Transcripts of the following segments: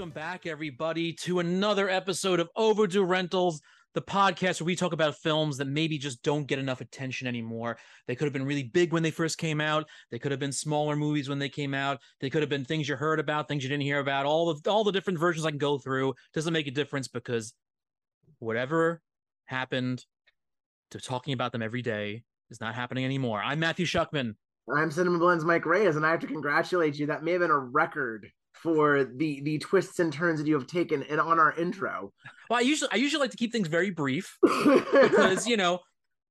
Welcome back, everybody, to another episode of Overdue Rentals, the podcast where we talk about films that maybe just don't get enough attention anymore. They could have been really big when they first came out. They could have been smaller movies when they came out. They could have been things you heard about, things you didn't hear about. All of all the different versions I can go through doesn't make a difference because whatever happened to talking about them every day is not happening anymore. I'm Matthew Shuckman. I'm CinemaBlend's Mike Reyes, and I have to congratulate you. That may have been a record for the the twists and turns that you have taken and on our intro. Well, I usually I usually like to keep things very brief because you know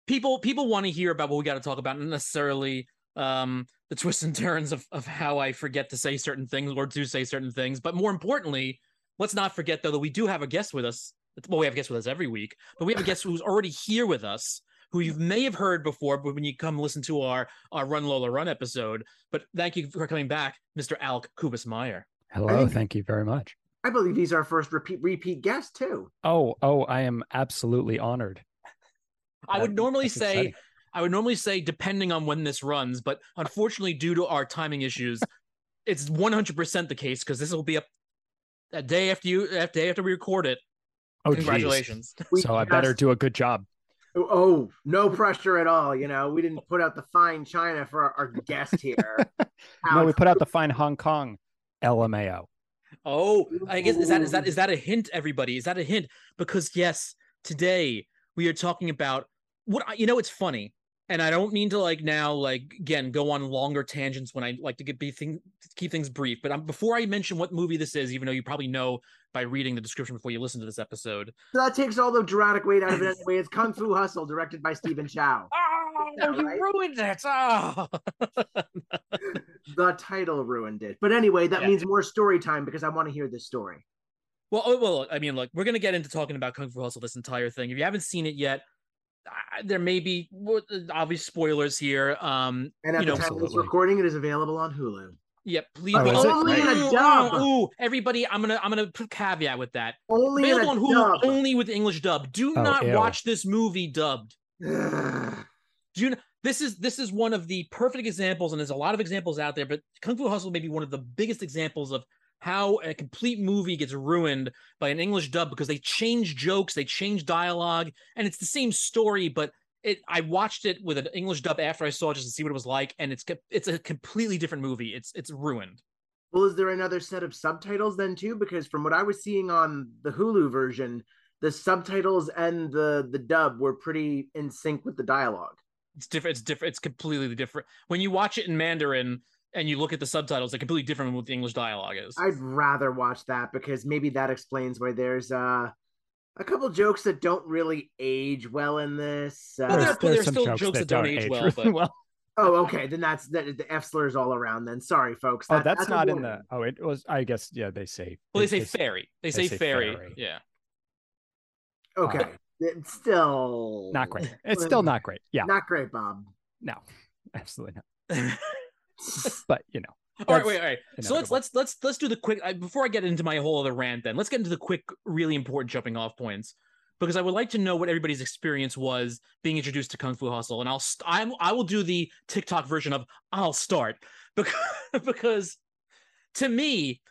people people want to hear about what we got to talk about, not necessarily um the twists and turns of of how I forget to say certain things or do say certain things. But more importantly, let's not forget though that we do have a guest with us. Well, we have guests with us every week, but we have a guest who's already here with us who you may have heard before, but when you come listen to our our Run Lola Run episode. But thank you for coming back, Mr. Alec Kubas Meyer. Hello, think, thank you very much. I believe he's our first repeat repeat guest too. Oh, oh, I am absolutely honored. I would normally say exciting. I would normally say depending on when this runs, but unfortunately due to our timing issues, it's 100% the case because this will be up a day after you a day after we record it. Oh, congratulations. so I better do a good job. Oh, oh, no pressure at all. You know, we didn't put out the fine China for our, our guest here. no, we put out the fine Hong Kong LMAO. Oh, I guess is that is that is that a hint, everybody? Is that a hint? Because yes, today we are talking about what you know. It's funny, and I don't mean to like now like again go on longer tangents when I like to get be thing keep things brief. But um, before I mention what movie this is, even though you probably know by reading the description before you listen to this episode, so that takes all the dramatic weight out of it. Anyway, it's Kung Fu Hustle, directed by Stephen Chow. Oh, you right? ruined it! Oh. the title ruined it. But anyway, that yeah. means more story time because I want to hear this story. Well, oh, well, I mean, look, we're gonna get into talking about Kung Fu Hustle this entire thing. If you haven't seen it yet, uh, there may be obvious spoilers here. Um, and at the know, time of this recording, it is available on Hulu. Yep, please. Oh, only in a dub. Ooh, everybody, I'm gonna I'm gonna put caveat with that. Only available on Hulu, dub. only with English dub. Do oh, not ew. watch this movie dubbed. Do you know, this is this is one of the perfect examples, and there's a lot of examples out there, but Kung Fu Hustle may be one of the biggest examples of how a complete movie gets ruined by an English dub because they change jokes, they change dialogue, and it's the same story, but it I watched it with an English dub after I saw it just to see what it was like, and it's it's a completely different movie. It's it's ruined. Well, is there another set of subtitles then too? Because from what I was seeing on the Hulu version, the subtitles and the the dub were pretty in sync with the dialogue. It's different. It's different. It's completely different. When you watch it in Mandarin and you look at the subtitles, they're completely different from what the English dialogue is. I'd rather watch that because maybe that explains why there's uh a couple jokes that don't really age well in this. Uh, well, there, there's, there's still jokes, jokes that, don't, age, age well, but... well. Oh, okay. Then that's the, the F slurs all around. Then sorry, folks. Oh, that, oh, that's, that's not in the. Oh, it was. I guess. Yeah, they say. Well, they, say, say fairy. They, they say, say fairy. fairy. Yeah. Okay. Uh, it's still not great. It's still not great. Yeah. Not great, Bob. No, absolutely not. but you know. All right, wait, all right. So let's let's let's let's do the quick before I get into my whole other rant. Then let's get into the quick, really important jumping off points because I would like to know what everybody's experience was being introduced to Kung Fu Hustle, and I'll I'm, I will do the TikTok version of I'll start because because to me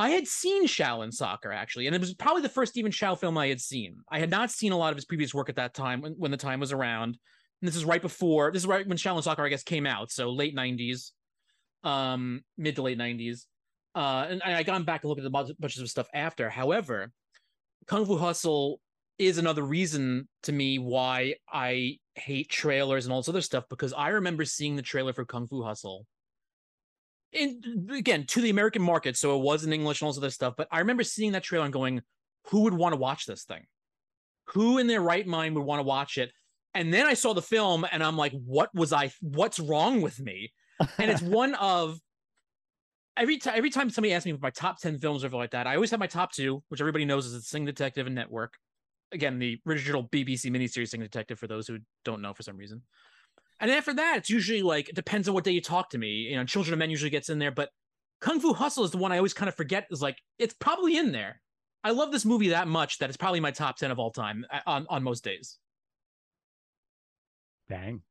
I had seen Shaolin Soccer actually, and it was probably the first Stephen Chow film I had seen. I had not seen a lot of his previous work at that time when, when the time was around. And this is right before this is right when Shaolin Soccer, I guess, came out. So late '90s, um, mid to late '90s. Uh, and I gone back and looked at a bunch of stuff after. However, Kung Fu Hustle is another reason to me why I hate trailers and all this other stuff because I remember seeing the trailer for Kung Fu Hustle in, uh, again to the American market, so it was in English and all this other stuff. But I remember seeing that trailer and going, "Who would want to watch this thing? Who in their right mind would want to watch it?" And then I saw the film, and I'm like, "What was I? What's wrong with me?" And it's one of every time every time somebody asks me for my top 10 films or something like that, I always have my top two, which everybody knows is Singing Detective and Network. Again, the original BBC miniseries Singing Detective for those who don't know for some reason. And after that, it's usually like it depends on what day you talk to me. You know, Children of Men usually gets in there, but Kung Fu Hustle is the one I always kind of forget is like it's probably in there. I love this movie that much that it's probably my top 10 of all time uh, on, on most days. Dang.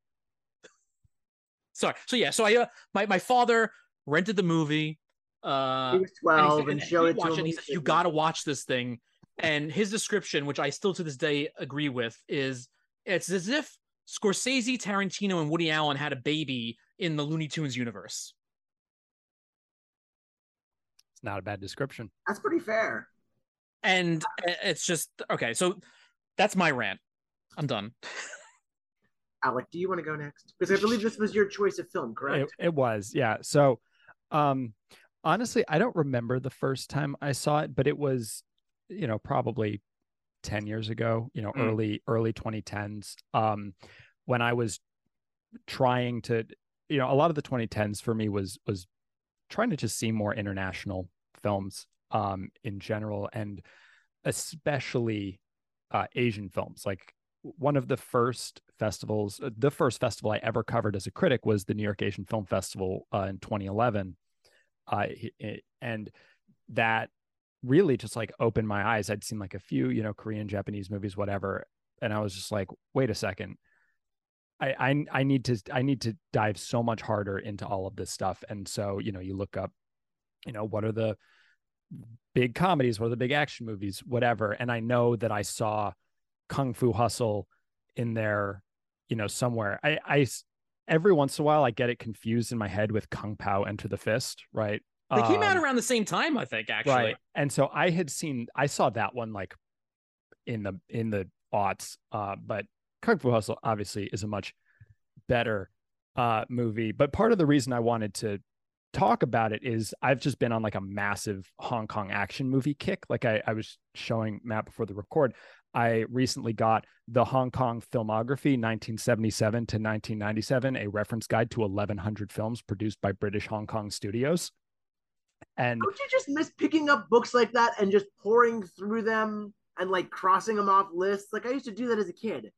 Sorry. So yeah, so I uh, my my father rented the movie. Uh, he was 12 and, and, showed he it to watched him. he says, "You got to watch this thing." And his description, which I still to this day agree with, is it's as if Scorsese, Tarantino, and Woody Allen had a baby in the Looney Tunes universe. It's not a bad description. That's pretty fair. And it's just okay. So that's my rant. I'm done. Alec, do you want to go next? Because I believe this was your choice of film, correct? It, it was, yeah. So, um, honestly, I don't remember the first time I saw it, but it was, you know, probably 10 years ago, you know, Mm. early, early 2010s. Um, when I was trying to, you know, a lot of the 2010s for me was, was trying to just see more international films, um, in general, and especially, uh, Asian films. Like one of the first festivals, uh, the first festival I ever covered as a critic was the New York Asian Film Festival uh, in 2011. Uh, it- and that really just like opened my eyes. I'd seen like a few, you know, Korean, Japanese movies, whatever. And I was just like, wait a second. I, I I need to I need to dive so much harder into all of this stuff. And so, you know, you look up, you know, what are the big comedies, what are the big action movies, whatever. And I know that I saw Kung Fu Hustle in there, you know, somewhere. I I every once in a while I get it confused in my head with Kung Pao Enter the Fist, right? They came out Um, around the same time, I think. Actually, right. And so I had seen I saw that one like in the in the aughts, uh, but Kung Fu Hustle obviously is a much better uh movie. But part of the reason I wanted to talk about it is I've just been on like a massive Hong Kong action movie kick. Like I, I was showing Matt before the record. I recently got the Hong Kong filmography 1977 to 1997, a reference guide to 1100 films produced by British Hong Kong studios. And Don't you just miss picking up books like that and just pouring through them and like crossing them off lists? Like I used to do that as a kid.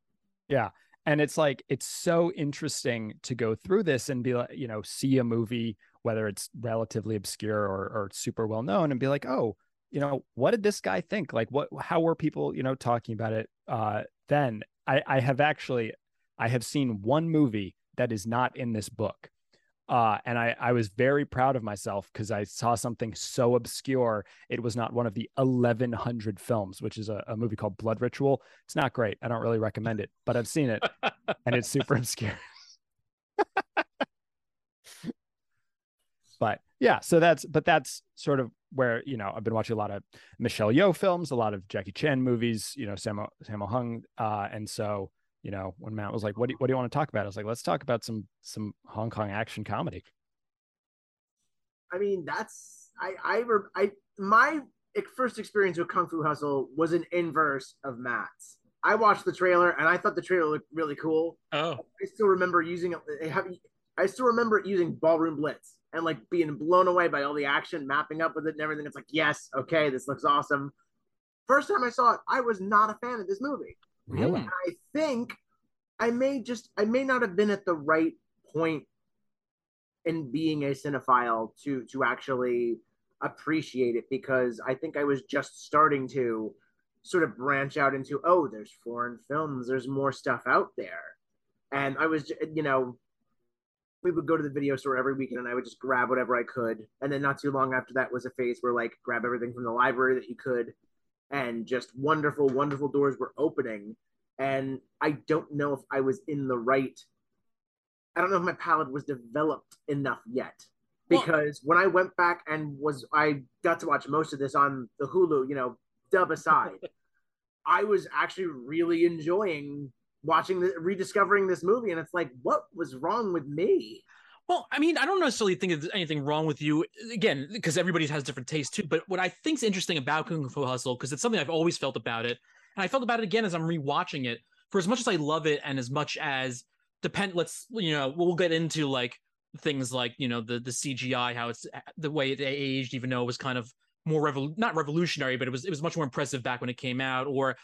Yeah. And it's like it's so interesting to go through this and be like you know see a movie whether it's relatively obscure or, or super well known and be like oh you know what did this guy think like what how were people you know talking about it uh then i i have actually i have seen one movie that is not in this book uh, and I, I was very proud of myself because I saw something so obscure. It was not one of the 1100 films, which is a, a movie called Blood Ritual. It's not great. I don't really recommend it, but I've seen it and it's super obscure. but yeah, so that's but that's sort of where you know I've been watching a lot of Michelle Yeoh films, a lot of Jackie Chan movies, you know Sammo Sammo Hung, uh, and so you know when Matt was like, "What do you, what do you want to talk about?" I was like, "Let's talk about some some Hong Kong action comedy." I mean, that's I I re- I my first experience with Kung Fu Hustle was an inverse of Matt's. I watched the trailer and I thought the trailer looked really cool. Oh, I still remember using it. I still remember using Ballroom Blitz and like being blown away by all the action, mapping up with it and everything. It's like, yes, okay, this looks awesome. First time I saw it, I was not a fan of this movie. Really? Hmm. I think I may just I may not have been at the right point in being a cinephile to to actually appreciate it because I think I was just starting to sort of branch out into oh there's foreign films there's more stuff out there and I was you know we would go to the video store every weekend and I would just grab whatever I could and then not too long after that was a phase where like grab everything from the library that you could and just wonderful wonderful doors were opening and I don't know if I was in the right. I don't know if my palate was developed enough yet Well- because when I went back and was I got to watch most of this on the Hulu, you know, dub aside, I was actually really enjoying watching the rediscovering this movie, and it's like, what was wrong with me? Well, I mean, I don't necessarily think there's anything wrong with you. Again, because everybody has different tastes too. But what I think's interesting about Kung Fu Hustle, because it's something I've always felt about it, and I felt about it again as I'm rewatching it. For as much as I love it, and as much as depend, let's you know, we'll get into like things like you know the the CGI, how it's the way it aged, even though it was kind of more revol not revolutionary, but it was it was much more impressive back when it came out, or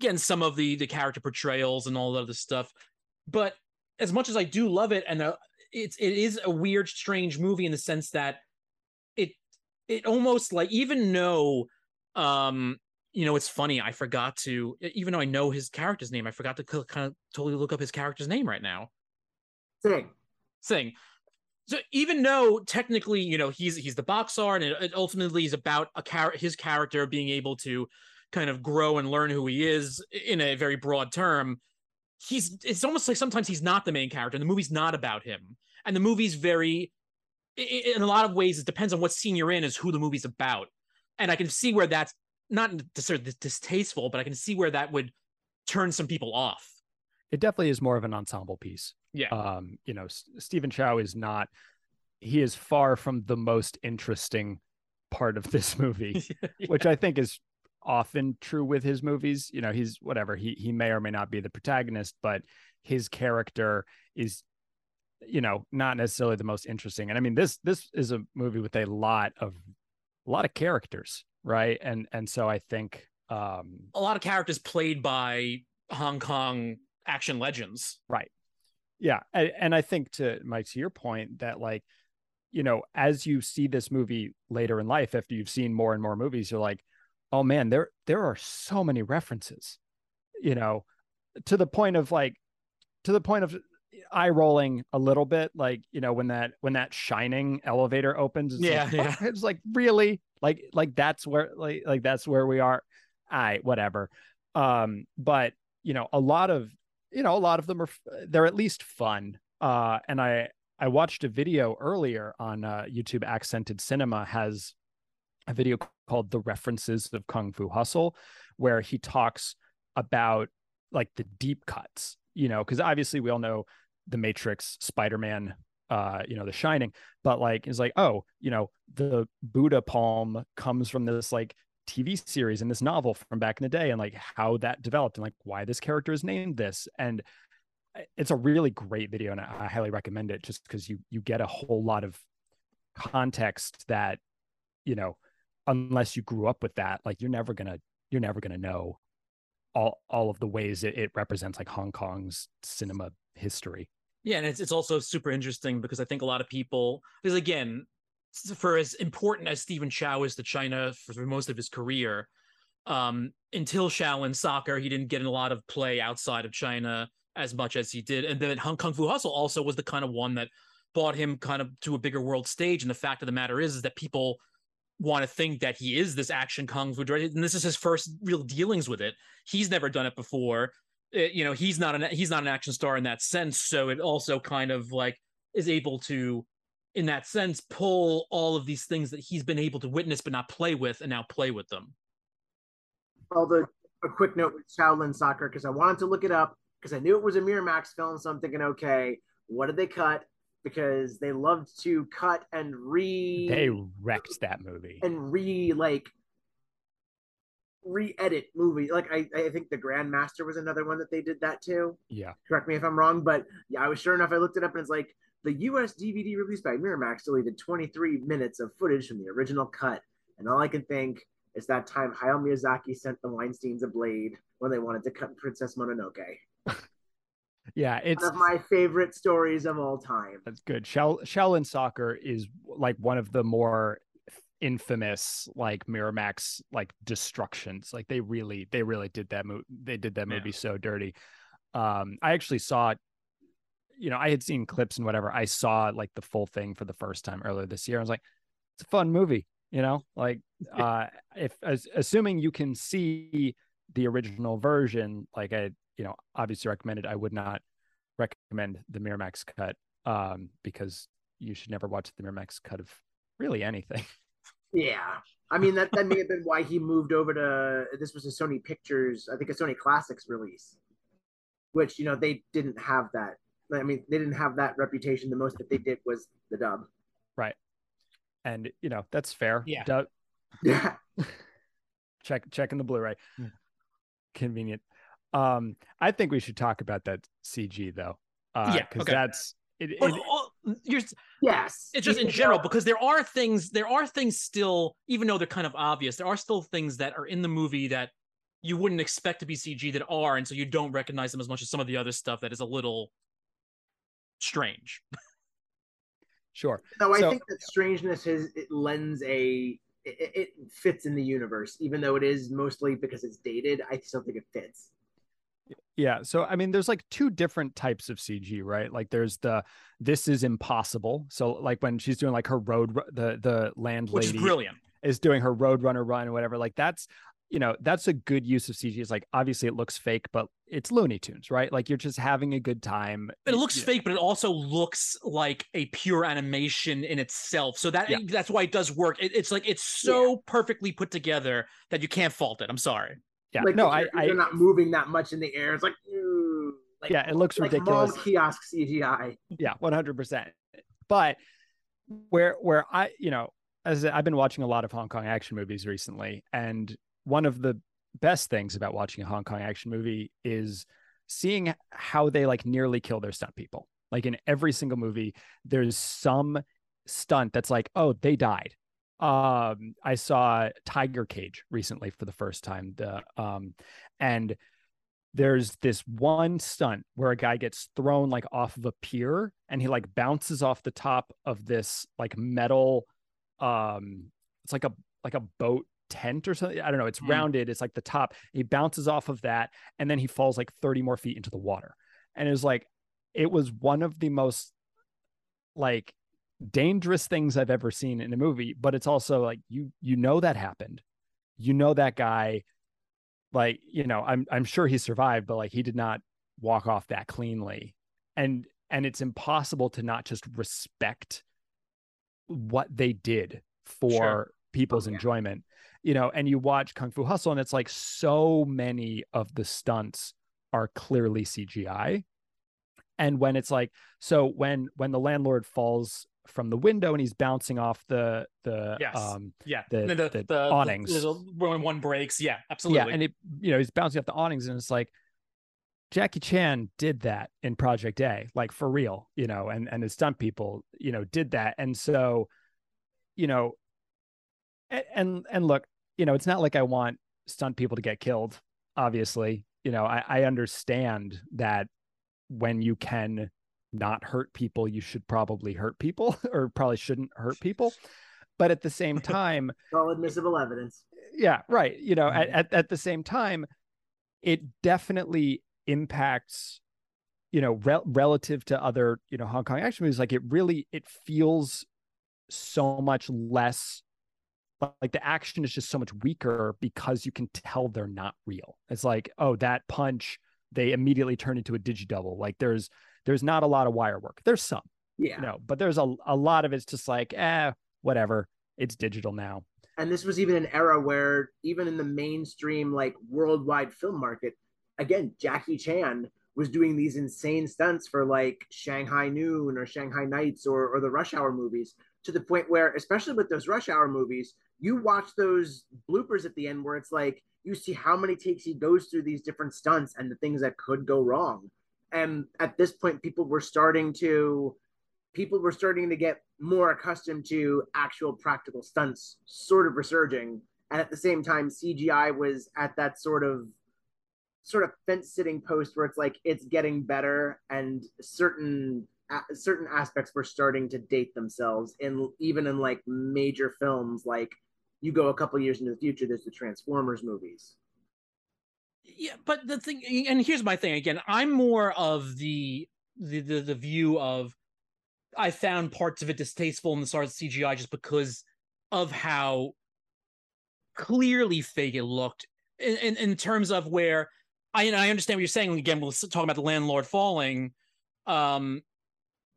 again some of the the character portrayals and all that other stuff. But as much as I do love it, and uh, it's it is a weird, strange movie in the sense that it it almost like even though um you know it's funny I forgot to even though I know his character's name I forgot to kind of totally look up his character's name right now. Thing. Thing. So even though technically, you know, he's he's the boxer, and it, it ultimately is about a char- his character being able to kind of grow and learn who he is in a very broad term. He's it's almost like sometimes he's not the main character, and the movie's not about him. And the movie's very, in a lot of ways, it depends on what scene you're in, is who the movie's about. And I can see where that's not necessarily distasteful, but I can see where that would turn some people off. It definitely is more of an ensemble piece. Yeah. Um, you know, Stephen Chow is not. He is far from the most interesting part of this movie, yeah. which I think is often true with his movies. You know, he's whatever he he may or may not be the protagonist, but his character is you know not necessarily the most interesting and i mean this this is a movie with a lot of a lot of characters right? And and so i think um a lot of characters played by hong kong action legends. Right. Yeah. And, and i think to mike to your point that like you know as you see this movie later in life after you've seen more and more movies you're like oh man there there are so many references you know to the point of like to the point of eye rolling a little bit like you know when that when that shining elevator opens it's yeah, like, yeah. Oh, it's like really? Like like that's where like like that's where we are. I whatever. Um but you know a lot of you know a lot of them are they're at least fun. Uh and i i watched a video earlier on uh youtube accented cinema has a video called the references of kung fu hustle where he talks about like the deep cuts you know because obviously we all know the Matrix, Spider Man, uh, you know, The Shining, but like it's like, oh, you know, the Buddha palm comes from this like TV series and this novel from back in the day, and like how that developed and like why this character is named this, and it's a really great video, and I, I highly recommend it just because you you get a whole lot of context that you know unless you grew up with that like you're never gonna you're never gonna know all all of the ways it, it represents like hong kong's cinema history yeah, and it's it's also super interesting because I think a lot of people because again, for as important as Stephen Chow is to China for, most of his career, um, until Shaolin Soccer, he didn't get a lot of play outside of China as much as he did. And then Kung Fu Hustle also was the kind of one that brought him kind of to a bigger world stage. And the fact of the matter is, is that people want to think that he is this action kung fu director, and this is his first real dealings with it. He's never done it before it, you know he's not an he's not an action star in that sense. So it also kind of like is able to in that sense pull all of these things that he's been able to witness but not play with and now play with them. Although a quick note with shaolin soccer because i wanted to look it up because i knew it was a miramax film so i'm thinking okay what did they cut? Because they loved to cut and re they wrecked that movie. and re like re-edit movie. Like I, I think the Grandmaster was another one that they did that too. Yeah. Correct me if I'm wrong, but yeah, I was sure enough. I looked it up and it's like the U.S. DVD released by Miramax deleted 23 minutes of footage from the original cut, and all I can think is that time Hayao Miyazaki sent the Weinstein's a blade when they wanted to cut Princess Mononoke. yeah, it's one of my favorite stories of all time. That's good. Shell Shaolin Soccer is like one of the more infamous like Miramax like destructions. Like they really they really did that movie. They did that movie yeah. so dirty. Um, I actually saw it. You know, I had seen clips and whatever. I saw like the full thing for the first time earlier this year. I was like, it's a fun movie. You know, like uh, if as, assuming you can see the original version, like I, you know, obviously recommended. I would not recommend the Miramax cut um, because you should never watch the Miramax cut of really anything. Yeah. I mean that that may have been why he moved over to this was a Sony Pictures, I think a Sony Classics release. Which, you know, they didn't have that. I mean, they didn't have that reputation. The most that they did was the dub. Right. And you know, that's fair. Yeah. Dub- yeah. Check checking the Blu-ray. Yeah. Convenient. Um, I think we should talk about that CG though. Uh, yeah, because okay. that's it, it, oh, you're, yes, it's just in general because there are things. There are things still, even though they're kind of obvious. There are still things that are in the movie that you wouldn't expect to be CG that are, and so you don't recognize them as much as some of the other stuff that is a little strange. Sure. No, I so, think that strangeness is it lends a it, it, fits in the universe, even though it is mostly because it's dated. I still think it fits. Yeah. So I mean, there's like two different types of CG, right? Like there's the this is impossible. So like when she's doing like her road the the landlady which is brilliant. is doing her roadrunner run or whatever, like that's you know, that's a good use of CG. It's like obviously it looks fake, but it's Looney Tunes, right? Like you're just having a good time. But it looks fake, but it also looks like a pure animation in itself. So that Yeah. that's why it does work. It, it's like it's so Yeah. perfectly put together that you can't fault it. I'm sorry. Yeah. Like no, I, I are not moving that much in the air. It's like, ooh, like yeah, it looks like ridiculous. kiosk CGI. yeah 100% but where where i you know as i've been watching a lot of hong kong action movies recently and one of the best things about watching a hong kong action movie is seeing how they like nearly kill their stunt people like in every single movie there's some stunt that's like oh they died um i saw tiger cage recently for the first time the um and there's this one stunt where a guy gets thrown like off of a pier and he like bounces off the top of this like metal um it's like a like a boat tent or something i don't know it's Hmm. rounded it's like the top he bounces off of that and then he falls like 30 more feet into the water and it was like it was one of the most like dangerous things i've ever seen in a movie but it's also like you you know that happened you know that guy like you know i'm i'm sure he survived but like he did not walk off that cleanly and and it's impossible to not just respect what they did for Sure. people's Oh, yeah. enjoyment you know and you watch kung fu hustle and it's like so many of the stunts are clearly cgi and when it's like so when when the landlord falls from the window and he's bouncing off the the Yes. um Yeah. The- And the the, awnings. a- when one breaks. Yeah, absolutely. yeah and it you know he's bouncing off the awnings and it's like Jackie Chan did that in Project A, like for real, you know, and and his stunt people, you know, did that, and so, you know, a- and and look, you know, it's not like I want stunt people to get killed. Obviously, you know, I, I understand that when you can not hurt people, you should probably hurt people, or probably shouldn't hurt people. But at the same time, It's all admissible evidence. yeah right you know at, Mhm. at at the same time it definitely impacts you know rel- relative to other you know hong kong action movies like it really it feels so much less like the action is just so much weaker because you can tell they're not real it's like oh that punch they immediately turn into a digidouble like there's there's not a lot of wire work. There's some Yeah. no but there's a, a lot of it's just like eh whatever. It's digital now. And this was even an era where even in the mainstream like worldwide film market again jackie chan was doing these insane stunts for like shanghai noon or shanghai nights or, or the rush hour movies to the point where especially with those rush hour movies you watch those bloopers at the end where it's like you see how many takes he goes through these different stunts and the things that could go wrong and at this point people were starting to people were starting to get more accustomed to actual practical stunts sort of resurging. And at the same time cgi was at that sort of sort of fence sitting post where it's like it's getting better and certain certain aspects were starting to date themselves in even in like major films like you go a couple years into the future there's the transformers movies yeah but the thing and here's my thing again i'm more of the the the, the view of i found parts of it distasteful in the start of cgi just because of how clearly fake it looked in, in, in terms of where I, I understand what you're saying again we'll talk about the landlord falling um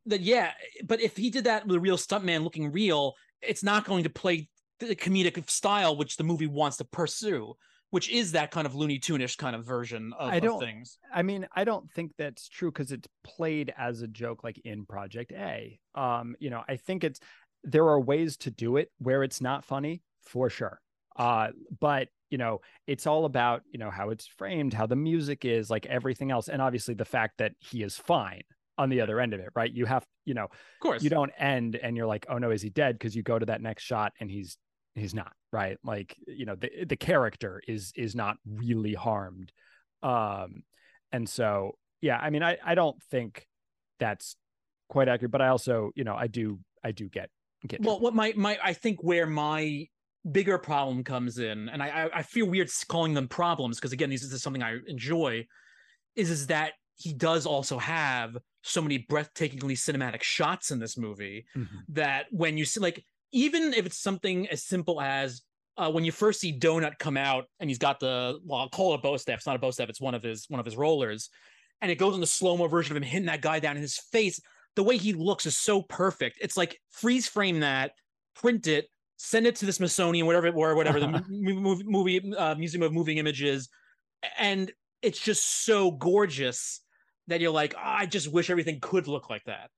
that yeah but if he did that with a real stuntman looking real it's not going to play the comedic style which the movie wants to pursue which is that kind of Looney Tunish kind of version of, I don't- things. I mean, I don't think that's true because it's played as a joke, like in Project A. Um, you know, I think it's there are ways to do it where it's not funny for sure. Uh, but you know, it's all about you know how it's framed, how the music is, like everything else, and obviously the fact that he is fine on the other end of it, right? You have, you know, Of course, you don't end and you're like, oh no, is he dead? Because you go to that next shot and he's he's not right. Like you know, the the character is is not really harmed, um, and so yeah, I mean, I I don't think that's quite accurate, but I also you know I do I do get get Well, what my my I think where my bigger problem comes in, and I I, I feel weird calling them problems because again, this is something I enjoy, is is that he does also have so many breathtakingly cinematic shots in this movie mm-hmm. that when you see like even if it's something as simple as uh, when you first see Donut come out and he's got the well, I'll call it a bow staff. It's not a bow staff. It's one of his one of his rollers, and it goes in the slow mo version of him hitting that guy down in his face. The way he looks is so perfect. It's like freeze frame that, print it, send it to the Smithsonian, whatever it were whatever the movie, movie uh, Museum of Moving Images, and it's just so gorgeous that you're like, oh, I just wish everything could look like that.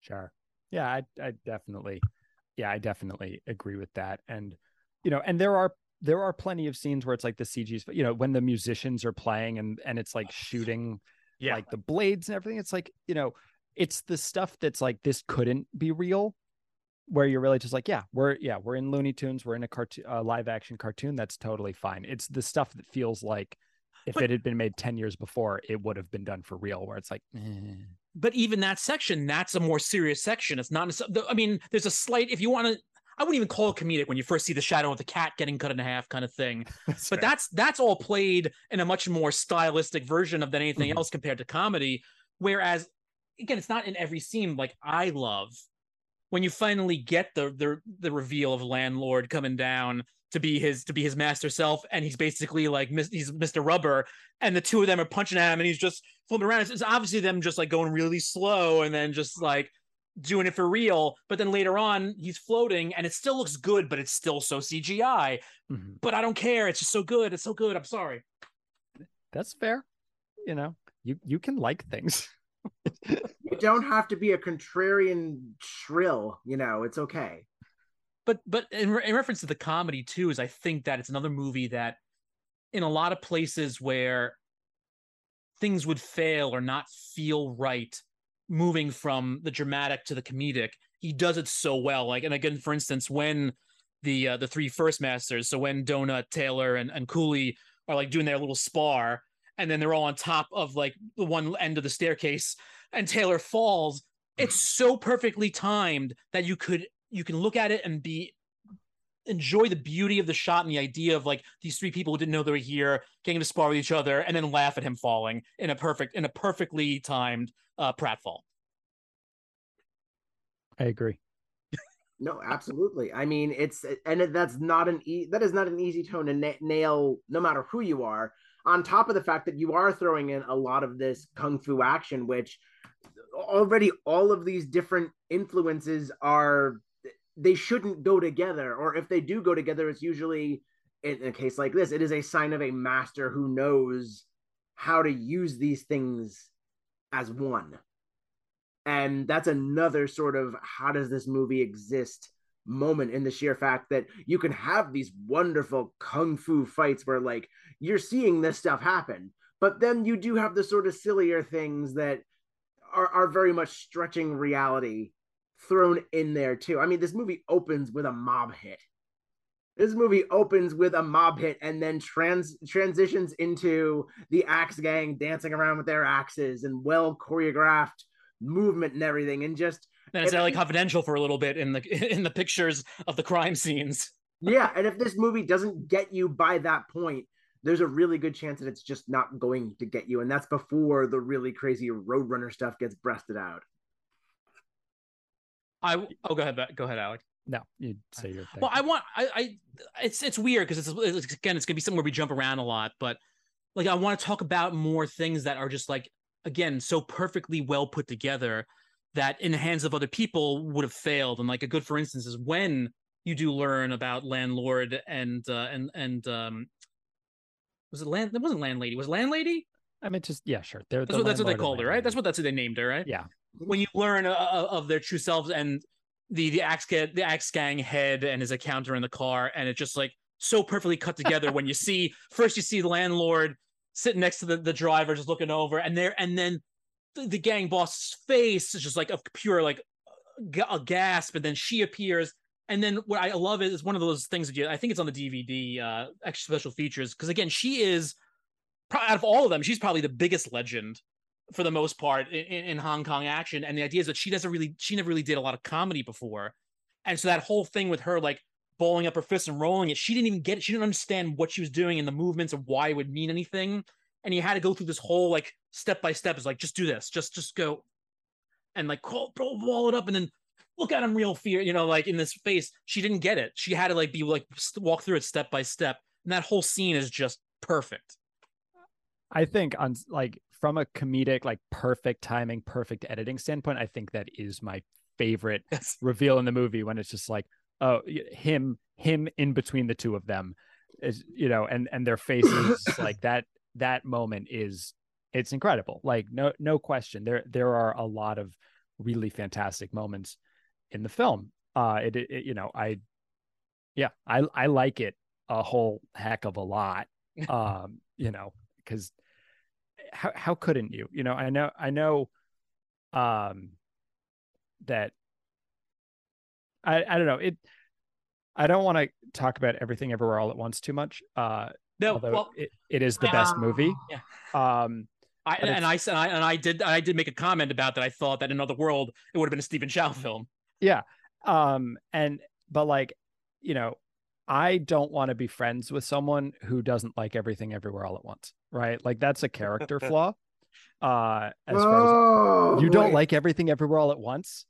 Sure. Yeah, I, I definitely, yeah, I definitely agree with that. And you know, and there are there are plenty of scenes where it's like the CGs, you know, when the musicians are playing and and it's like shooting, yeah, like the blades and everything. It's like you know, it's the stuff that's like this couldn't be real, where you're really just like, yeah, we're yeah, we're in Looney Tunes, we're in a cartoon, uh, live action cartoon. That's totally fine. It's the stuff that feels like if but, it had been made 10 years before it would have been done for real where it's like eh. But even that section that's a more serious section it's not i mean there's a slight if you want to I wouldn't even call it comedic when you first see the shadow of the cat getting cut in half kind of thing. That's but right. that's that's all played in a much more stylistic version of than anything mm-hmm. else compared to comedy. Whereas again, it's not in every scene like I love when you finally get the the the reveal of landlord coming down to be his to be his master self, and he's basically like he's Mr. Rubber, and the two of them are punching at him, and he's just flipping around. It's, it's obviously them just like going really slow, and then just like doing it for real. But then later on, he's floating, and it still looks good, but it's still so CGI. Mm-hmm. But I don't care. It's just so good. It's so good. I'm sorry. That's fair. You know, you you can like things. you don't have to be a contrarian shrill. You know, it's okay but but in, in reference to the comedy too is i think that it's another movie that in a lot of places where things would fail or not feel right moving from the dramatic to the comedic he does it so well like and again for instance when the uh, the three first masters so when donut tailor and, and coolie are like doing their little spar and then they're all on top of like the one end of the staircase and tailor falls. It's so perfectly timed that you could you can look at it and be enjoy the beauty of the shot and the idea of like these three people who didn't know they were here getting to spar with each other and then laugh at him falling in a perfect in a perfectly timed uh pratfall. I agree no absolutely. I mean it's and that's not an e- that is not an easy tone to na- nail no matter who you are on top of the fact that you are throwing in a lot of this kung fu action which already all of these different influences are they shouldn't go together or if they do go together it's usually in a case like this it is a sign of a master who knows how to use these things as one and that's another sort of how does this movie exist moment in the sheer fact that you can have these wonderful kung fu fights where like you're seeing this stuff happen but then you do have the sort of sillier things that are, are very much stretching reality thrown in there too. I mean, this movie opens with a mob hit. This movie opens with a mob hit and then trans transitions into the axe gang dancing around with their axes and well choreographed movement and everything, and just and it's like confidential for a little bit in the in the pictures of the crime scenes. yeah, and if this movie doesn't get you by that point, there's a really good chance that it's just not going to get you, and that's before the really crazy Roadrunner stuff gets breasted out. I oh go ahead go ahead Alec. No, you say your thing. Well, I want I, I it's it's weird because it's, it's again it's gonna be something where we jump around a lot, but like I want to talk about more things that are just like again so perfectly well put together that in the hands of other people would have failed. And like a good for instance is when you do learn about landlord and uh, and and um was it land? It wasn't landlady. Was landlady? I mean, just yeah, sure. They're that's, the what, that's what they called her, right? That's what that's what they named her, right? Yeah when you learn uh, uh, of their true selves and the the axe get the axe gang head and his encounter in the car and it's just like so perfectly cut together when you see first you see the landlord sitting next to the, the driver just looking over and there and then the, the gang boss's face is just like a pure like a gasp and then she appears and then what I love is one of those things that you I think it's on the DVD uh extra special features because again she is out of all of them she's probably the biggest legend for the most part in, in Hong Kong action. And the idea is that she doesn't really, she never really did a lot of comedy before. And so that whole thing with her like balling up her fists and rolling it, she didn't even get it. She didn't understand what she was doing and the movements and why it would mean anything. and he had to go through this whole like step by step. Is like just do this, just just go, and like call, wall it up, and then look at him real fear, you know, like in this face. She didn't get it. She had to like be like walk through it step by step, and that whole scene is just perfect. I think on like from a comedic, like perfect timing, perfect editing standpoint, I think that is my favorite yes. reveal in the movie when it's just like, oh, him, him in between the two of them is, you know, and and their faces like that. That moment is it's incredible. Like no no question. There there are a lot of really fantastic moments in the film. Uh, it, it you know I, yeah, I I like it a whole heck of a lot. Um, you know, because how how couldn't you? You know, I know I know um that I I don't know. It I don't want to talk about everything everywhere all at once too much. Uh no, well, it, it is the best movie. Yeah. Um I, and I said I and I did I did make a comment about that. I thought that in another world it would have been a Stephen Chow film. Yeah. Um and but like, you know, I don't want to be friends with someone who doesn't like everything everywhere all at once, right? Like that's a character flaw. Uh as Whoa, far as you don't like everything everywhere all at once.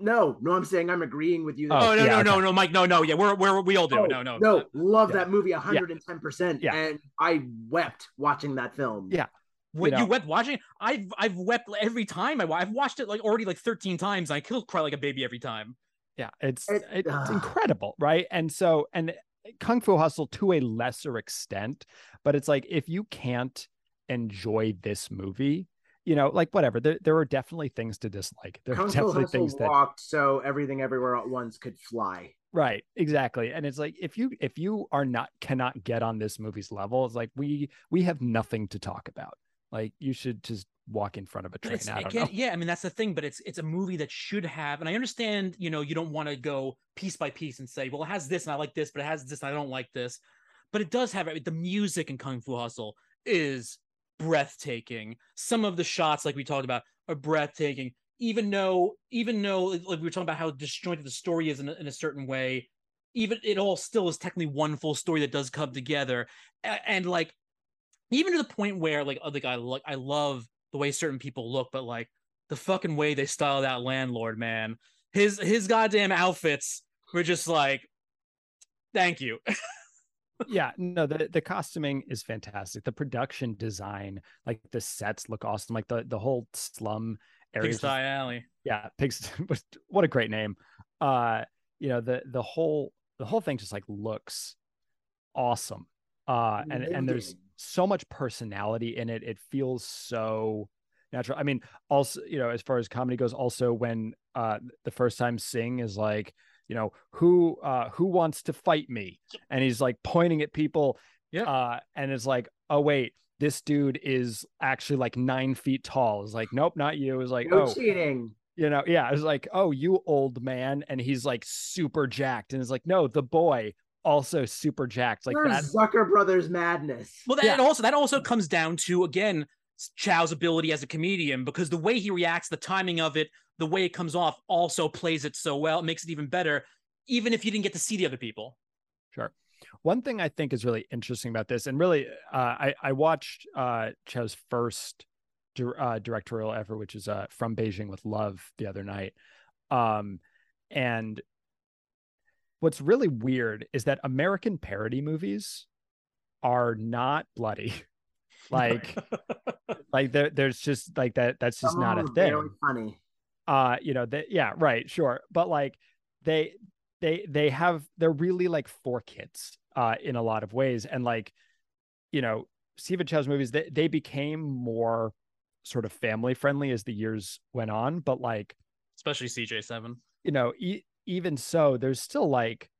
No, no, I'm saying I'm agreeing with you. There. Oh no, yeah, no, okay. no, no, Mike, no, no, yeah, we're we're we all do. Oh, no, no, no, love yeah. that movie 110, yeah. percent and I wept watching that film. Yeah, when you, know, you wept watching I've I've wept every time I I've watched it like already like 13 times. I still cry like a baby every time. Yeah, it's it, it's uh, incredible, right? And so and Kung Fu Hustle to a lesser extent, but it's like if you can't enjoy this movie, you know, like whatever. There, there are definitely things to dislike. There Kung are definitely Hustle things walked that so everything everywhere at once could fly. Right, exactly. And it's like if you if you are not cannot get on this movie's level, it's like we we have nothing to talk about. Like you should just walk in front of a train. I don't know. Yeah, I mean that's the thing, but it's it's a movie that should have, and I understand, you know, you don't want to go piece by piece and say, well, it has this and I like this, but it has this and I don't like this. But it does have the music in Kung Fu Hustle is breathtaking. Some of the shots, like we talked about, are breathtaking. Even though, even though, like we were talking about how disjointed the story is in a, in a certain way, even it all still is technically one full story that does come together. And, and like, even to the point where, like, like I like I love the way certain people look, but like the fucking way they style that landlord, man. His his goddamn outfits were just like, thank you. yeah, no, the the costuming is fantastic. The production design, like the sets look awesome. Like the the whole slum area. Pigsty Alley. Yeah, pigs. what a great name. Uh, you know the the whole the whole thing just like looks awesome. Uh, and and there's so much personality in it. It feels so natural. I mean, also, you know, as far as comedy goes, also when uh the first time Sing is like, you know, who uh who wants to fight me? And he's like pointing at people. Yeah. Uh, and it's like, oh wait, this dude is actually like nine feet tall. It's like, nope, not you. It's like, no oh cheating. You know, yeah. It's like, oh, you old man, and he's like super jacked, and it's like, no, the boy also super jacked. Like that Zucker Brothers madness. Well, that yeah. also that also comes down to again Chow's ability as a comedian because the way he reacts, the timing of it, the way it comes off, also plays it so well. It makes it even better, even if you didn't get to see the other people. Sure. One thing I think is really interesting about this, and really, uh, I I watched uh, Chow's first uh, directorial effort, which is uh, from Beijing with Love, the other night, um, and what's really weird is that American parody movies are not bloody. like like there, there's just like that that's just Some not a thing. Very funny. Uh, you know, that yeah, right, sure. But like they they they have they're really like for kids uh in a lot of ways. And like, you know, Stephen Chow's movies, they, they became more sort of family friendly as the years went on, but like especially CJ7. You know, e- even so, there's still like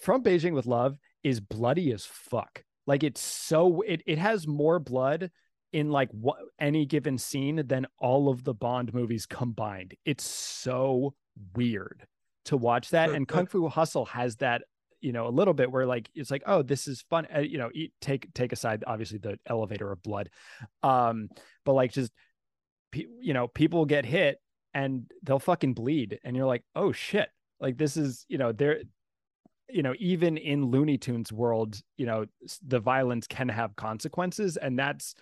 from Beijing with Love is bloody as fuck. Like it's so it it has more blood in like what any given scene than all of the Bond movies combined. It's so weird to watch that. And Kung Fu Hustle has that, you know, a little bit where like it's like, oh, this is fun. Uh, you know, eat, take take aside obviously the elevator of blood, um, but like just you know, people get hit and they'll fucking bleed, and you're like, oh shit, like this is you know, there you know, even in Looney Tunes world, you know, the violence can have consequences, and that's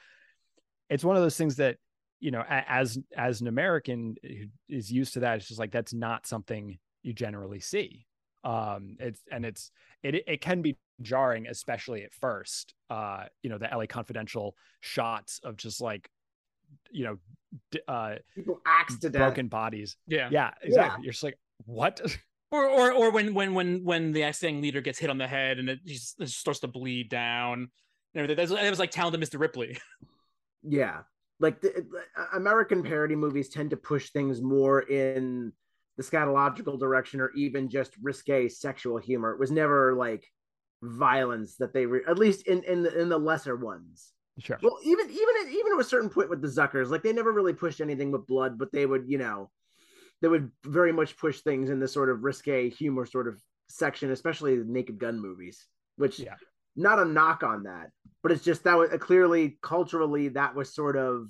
it's one of those things that you know, as as an American who is used to that, it's just like that's not something you generally see. Um, it's and it's it it can be jarring, especially at first. Uh, you know, the LA Confidential shots of just like, you know, uh, people axed to death, broken bodies. Yeah, yeah, exactly. Yeah. You're just like, what? Or, or, or when, when, when, when the gang leader gets hit on the head and it just, it starts to bleed down. And everything. That was like talented Mr. Ripley. Yeah, like the, American parody movies tend to push things more in the scatological direction or even just risque sexual humor. It was never like violence that they re- at least in in the, in the lesser ones. Sure. Well, even even at, even to a certain point with the Zuckers, like they never really pushed anything with blood, but they would you know they would very much push things in the sort of risque humor sort of section, especially the Naked Gun movies, which yeah. not a knock on that, but it's just that was clearly culturally that was sort of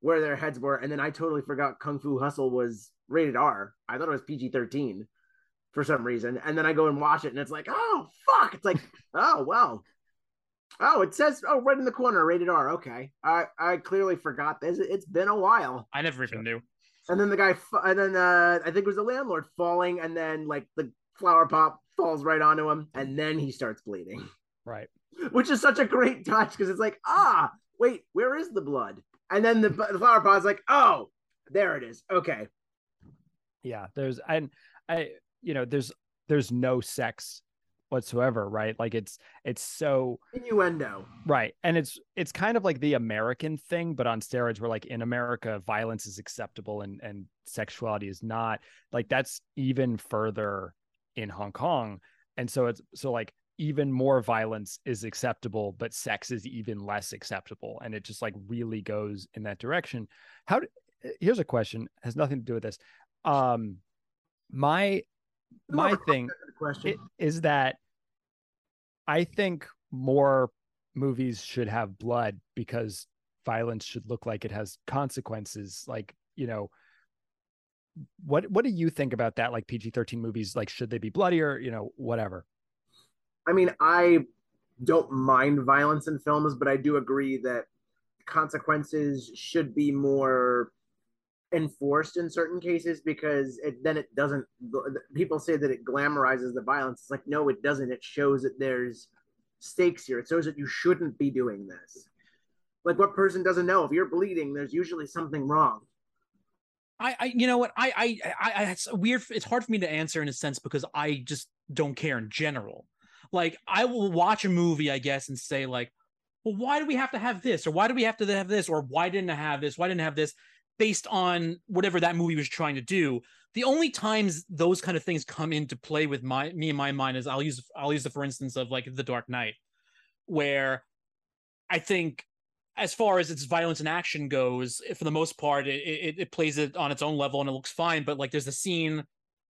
where their heads were. And then I totally forgot Kung Fu Hustle was rated R. I thought it was PG 13 for some reason. And then I go and watch it and it's like, oh, fuck. It's like, oh, well. Oh, it says, oh, right in the corner, rated R. Okay. I, I clearly forgot this. It's been a while. I never even knew. And then the guy, and then uh, I think it was the landlord falling, and then like the flower pot falls right onto him, and then he starts bleeding. Right. Which is such a great touch because it's like, ah, wait, where is the blood? And then the, the flower pot's like, oh, there it is. Okay. Yeah, there's and I you know there's there's no sex whatsoever right? Like it's it's so innuendo. Right and it's it's kind of like the american thing but on steroids where like in america violence is acceptable and and sexuality is not. Like that's even further in hong kong and so it's so like even more violence is acceptable but sex is even less acceptable and it just like really goes in that direction. How do, here's a question has nothing to do with this. Um my my thing is that I think more movies should have blood because violence should look like it has consequences. Like, you know, what what do you think about that? Like PG thirteen movies, like should they be bloodier? You know, whatever. I mean, I don't mind violence in films, but I do agree that consequences should be more enforced in certain cases because it, then it doesn't people say that it glamorizes the violence. It's like no it doesn't. It shows that there's stakes here. It shows that you shouldn't be doing this. Like what person doesn't know? If you're bleeding there's usually something wrong. I, I you know what? I, I i it's weird it's hard for me to answer in a sense because i just don't care in general. Like i will watch a movie i guess and say like well why do we have to have this? Or why do we have to have this? Or why didn't i have this? Why didn't I have this based on whatever that movie was trying to do. The only times those kind of things come into play with my me in my mind is I'll use I'll use the for instance of like The Dark Knight, where I think as far as its violence and action goes, for the most part, it, it, it plays it on its own level and it looks fine. But like, there's a scene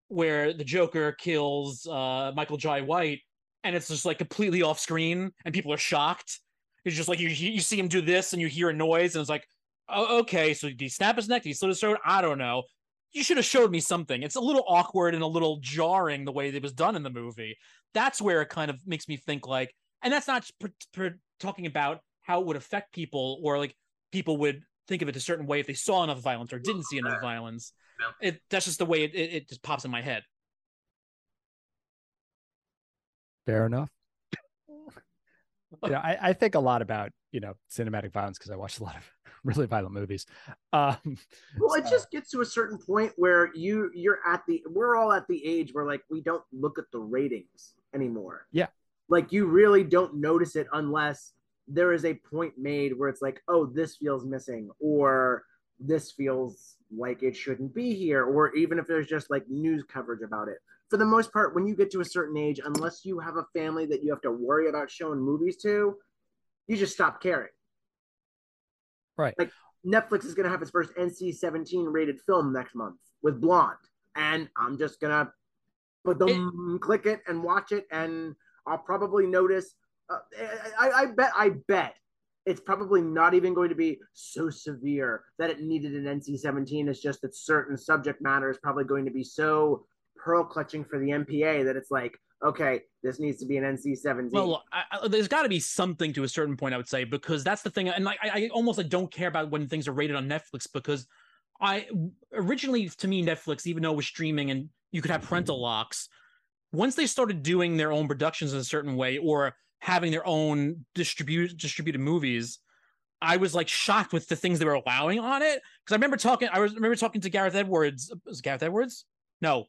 where the Joker kills uh, Michael Jai White, and it's just like completely off screen, and people are shocked. It's just like you you see him do this, and you hear a noise, and it's like, oh, okay, so did he snap his neck? Did he slit his throat? I don't know. You should have showed me something. It's a little awkward and a little jarring the way it was done in the movie. That's where it kind of makes me think like, and that's not per, per, talking about how it would affect people or like people would think of it a certain way if they saw enough violence or didn't see enough violence. It that's just the way it, it, it just pops in my head. Fair enough. yeah, I, I think a lot about you know cinematic violence because I watch a lot of really violent movies. Um, well, it just gets to a certain point where you you're at the we're all at the age where like we don't look at the ratings anymore. Yeah, like you really don't notice it unless there is a point made where it's like, oh, this feels missing, or this feels like it shouldn't be here, or even if there's just like news coverage about it. For the most part, when you get to a certain age, unless you have a family that you have to worry about showing movies to, you just stop caring. Right. Like Netflix is going to have its first NC 17 rated film next month with Blonde. And I'm just going to put them, click it and watch it. And I'll probably notice. Uh, I, I bet, I bet it's probably not even going to be so severe that it needed an NC 17. It's just that certain subject matter is probably going to be so pearl clutching for the MPA that it's like, okay, this needs to be an NC-17. Well, I, I, there's got to be something to a certain point, I would say, because that's the thing. And like, I, I almost like don't care about when things are rated on Netflix because I originally, to me, Netflix, even though it was streaming and you could have parental locks, once they started doing their own productions in a certain way or having their own distribute distributed movies, I was like shocked with the things they were allowing on it. Because I remember talking, I was remember talking to Gareth Edwards. Uh, was Gareth Edwards? No,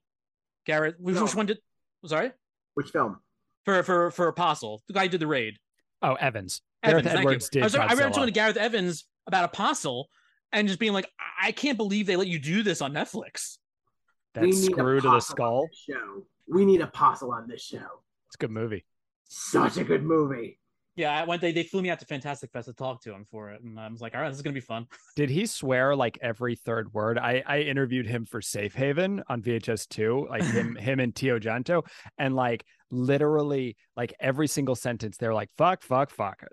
Gareth. No. which one did? Sorry, Which film? for for for Apostle, the guy who did the raid. Oh, Evans. Evans, Gareth thank you. Edwards did. I, was, I remember Godzilla. talking to Gareth Evans about Apostle and just being like, I I can't believe they let you do this on Netflix. that We screw to the skull. Show. We need Apostle on this show. It's a good movie. Such a good movie. Yeah, I went. They they flew me out to Fantastic Fest to talk to him for it, and I was like, all right, this is gonna be fun. Did he swear like every third word? I I interviewed him for Safe Haven on VHS two, like him him and Timo Tjahjanto, and like literally like every single sentence they're like fuck fuck fuck.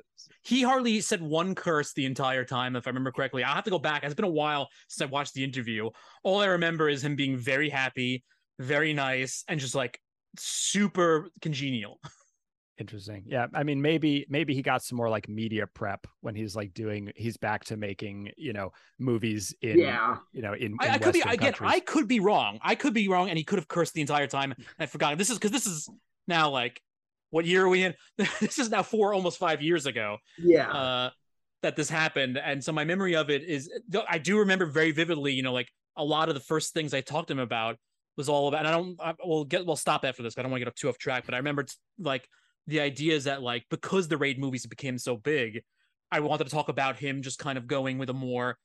He hardly said one curse the entire time, if I remember correctly. I'll have to go back. It's been a while since I watched the interview. All I remember is him being very happy, very nice, and just like super congenial. Interesting. Yeah, I mean maybe maybe he got some more like media prep when he's like doing he's back to making you know movies in Yeah. you know in, in I, I could be Western again. countries. I could be wrong. I could be wrong, and he could have cursed the entire time. And I forgot. This is because this is now like what year are we in? this is now four, almost five years ago. Yeah. uh, that this happened. And so my memory of it is, though I do remember very vividly, you know, like a lot of the first things I talked to him about was all about, and I don't, I, we'll get, we'll stop after this. 'cause I don't want to get up too off track, but I remember t- like the idea is that like, because the raid movies became so big, I wanted to talk about him just kind of going with a more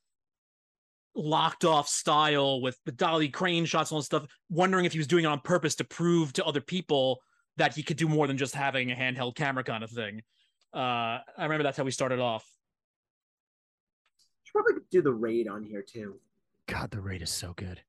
locked off style with the dolly crane shots and all this stuff, wondering if he was doing it on purpose to prove to other people that he could do more than just having a handheld camera kind of thing. Uh, I remember that's how we started off. Should probably do the raid on here too. God, the raid is so good.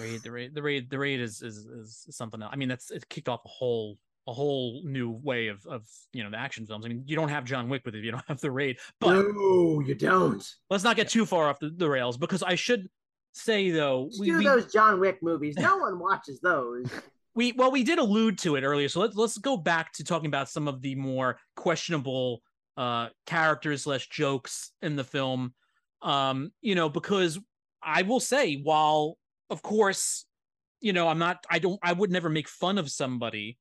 Raid, the raid, the raid, the raid is is is something else. I mean, that's it kicked off a whole a whole new way of of you know the action films. I mean, you don't have John Wick with it, if you don't have the raid. But no, you don't. let's not get too far off the, the rails because I should say though Just we, do we, those John Wick movies. No one watches those. we well we did allude to it earlier so let's let's go back to talking about some of the more questionable uh characters slash jokes in the film um you know because i will say while of course you know i'm not i don't i would never make fun of somebody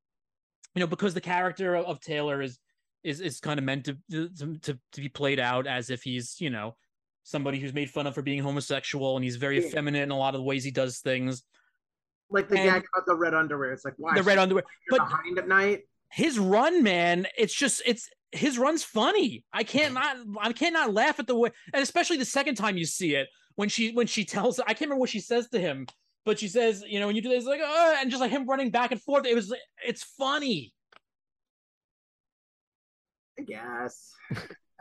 you know because the character of taylor is is is kind of meant to to to, be played out as if he's you know somebody who's made fun of for being homosexual and he's very Yeah. effeminate in a lot of the ways he does things Like the And- gag about the red underwear. It's like why the red underwear but behind at night. his run, man, it's just it's his run's funny. I can't not I can't not laugh at the way, and especially the second time you see it when she when she tells I can't remember what she says to him, but she says, you know, when you do this, like, oh, and just like him running back and forth, it was it's funny. I guess.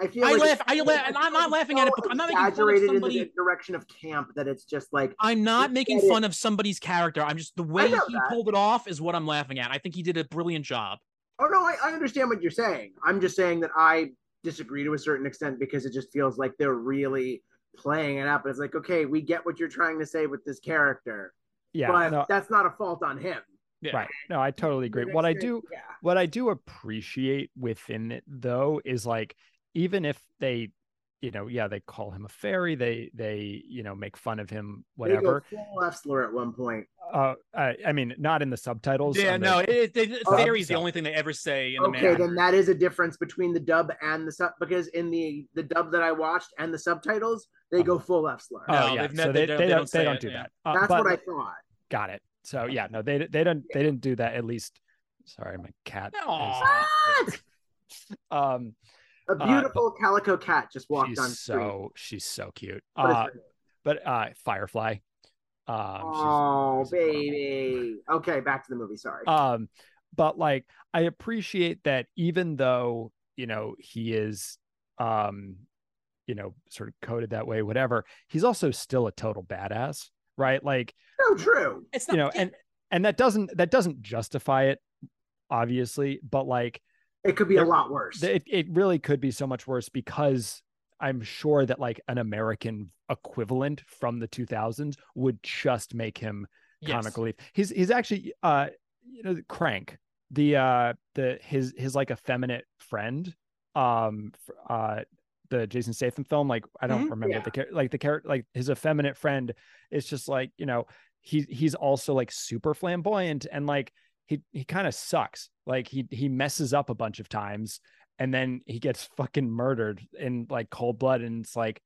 I feel I like laugh, I laugh, and I'm not laughing at it. so I'm not making fun of exaggerated in the direction of camp that it's just like I'm not making get it. fun of somebody's character. I'm just the way he that. pulled it off is what I'm laughing at. I think he did a brilliant job. Oh no, I, I understand what you're saying. I'm just saying that I disagree to a certain extent because it just feels like they're really playing it up. It's like, okay, we get what you're trying to say with this character, Yeah, but no, that's not a fault on him. Yeah. right. No, I totally agree. What I do yeah, what I do appreciate within it though is like even if they you know yeah they call him a fairy they they you know make fun of him They go whatever full F slur at one point. uh I, I mean not in the subtitles Yeah, the- no, it, it, it, Oh, fairy's the only thing they ever say in the Okay, man. then that is a difference between the dub and the sub because in the the dub that I watched and the subtitles, they go full F slur. oh No, yeah they've so they, they they, don't- don't they they don't don't, say it, do yeah. that uh, That's but what I thought. got it so yeah no they they don't they didn't do that at least sorry my cat is- Aw. um A Uh, beautiful calico cat just walked she's on screen. so she's so cute uh but uh firefly um oh, she's adorable. baby. Okay, back to the movie. Sorry. um but like i appreciate that even though you know he is um you know sort of coded that way whatever he's also still a total badass right like so true. It's you not, know and and that doesn't that doesn't justify it obviously but like It could be a lot worse. it, it really could be so much worse because i'm sure that like an american equivalent from the 2000s would just make him comic relief. He's he's actually uh you know Crank the uh the his his like effeminate friend um uh the Jason Statham film like I don't Mhm. remember Yeah. the char- like the character like his effeminate friend is just like you know he he's also like super flamboyant and like he he kind of sucks like he he messes up a bunch of times and then he gets fucking murdered in like cold blood and it's like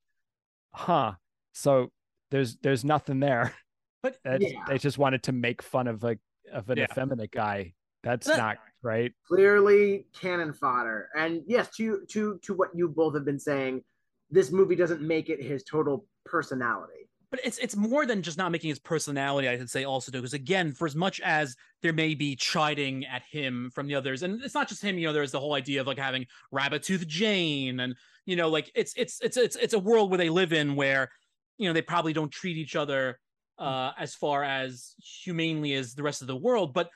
huh so there's there's nothing there But Yeah. they just wanted to make fun of a of an Yeah. effeminate guy. That's That- not right. clearly cannon fodder. And yes, to to to what you both have been saying, this movie doesn't make it his total personality. but it's it's more than just not making his personality i should say also too because again for as much as there may be chiding at him from the others and it's not just him you know there's the whole idea of like having rabbit tooth jane and you know like it's it's it's it's it's a world where they live in where you know they probably don't treat each other uh as far as humanely as the rest of the world but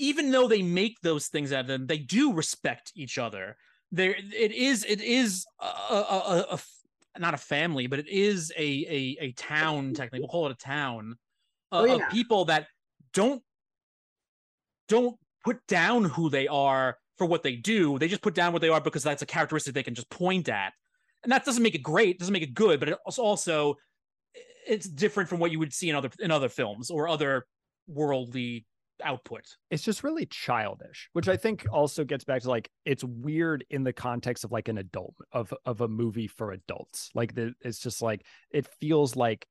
even though they make those things out of them they do respect each other. There it is it is a, a, a, a not a family but it is a a, a town technically. We'll call it a town. Uh, Oh, of people that don't don't put down who they are for what they do. They just put down what they are because that's a characteristic they can just point at. And that doesn't make it great. Doesn't make it good but it's also it's different from what you would see in other in other films or other worldly output It's just really childish, which I think also gets back to like it's weird in the context of like an adult of of a movie for adults. Like the, it's just like it feels like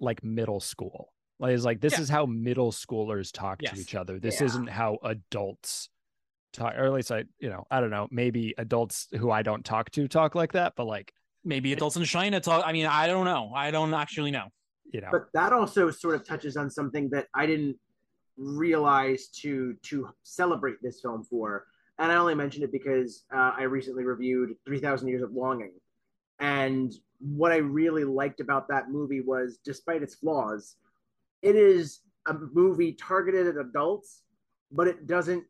like middle school. Like it's like this Yeah. is how middle schoolers talk Yes. to each other. This Yeah. isn't how adults talk, or at least I, you know, I don't know. Maybe adults who I don't talk to talk like that, but like maybe adults in china talk i mean i don't know i don't actually know you know, But that also sort of touches on something that I didn't realize to to celebrate this film for. And I only mention it because uh, I recently reviewed 3000 Years of Longing. And what I really liked about that movie was despite its flaws, it is a movie targeted at adults, but it doesn't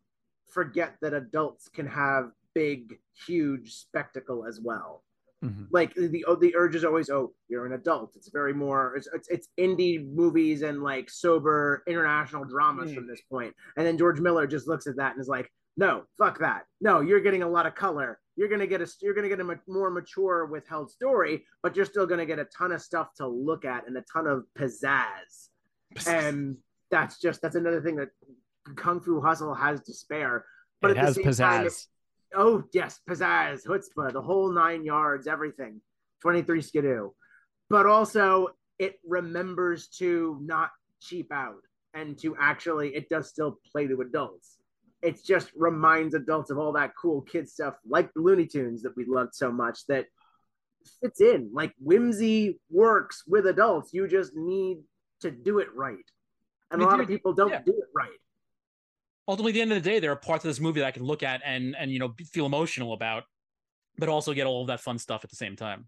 forget that adults can have big, huge spectacle as well Mhm. like the the urge is always oh you're an adult. It's very more it's it's, it's indie movies and like sober international dramas Mm. from this point. And then george miller just looks at that and is like no fuck that. No you're getting a lot of color. You're gonna get a you're gonna get a more mature withheld story but you're still gonna get a ton of stuff to look at and a ton of pizzazz. And that's just that's another thing that kung fu hustle has to spare. But it has same time, pizzazz. Oh yes, pizzazz, chutzpah, the whole nine yards, everything. Twenty three skidoo, but also it remembers to not cheap out and to actually it does still play to adults. It just reminds adults of all that cool kid stuff like the Looney Tunes that we loved so much that fits in. Like whimsy works with adults. You just need to do it right. And I mean, a lot of people don't yeah. do it right. Ultimately at the end of the day there are parts of this movie that i can look at and and you know feel emotional about but also get all of that fun stuff at the same time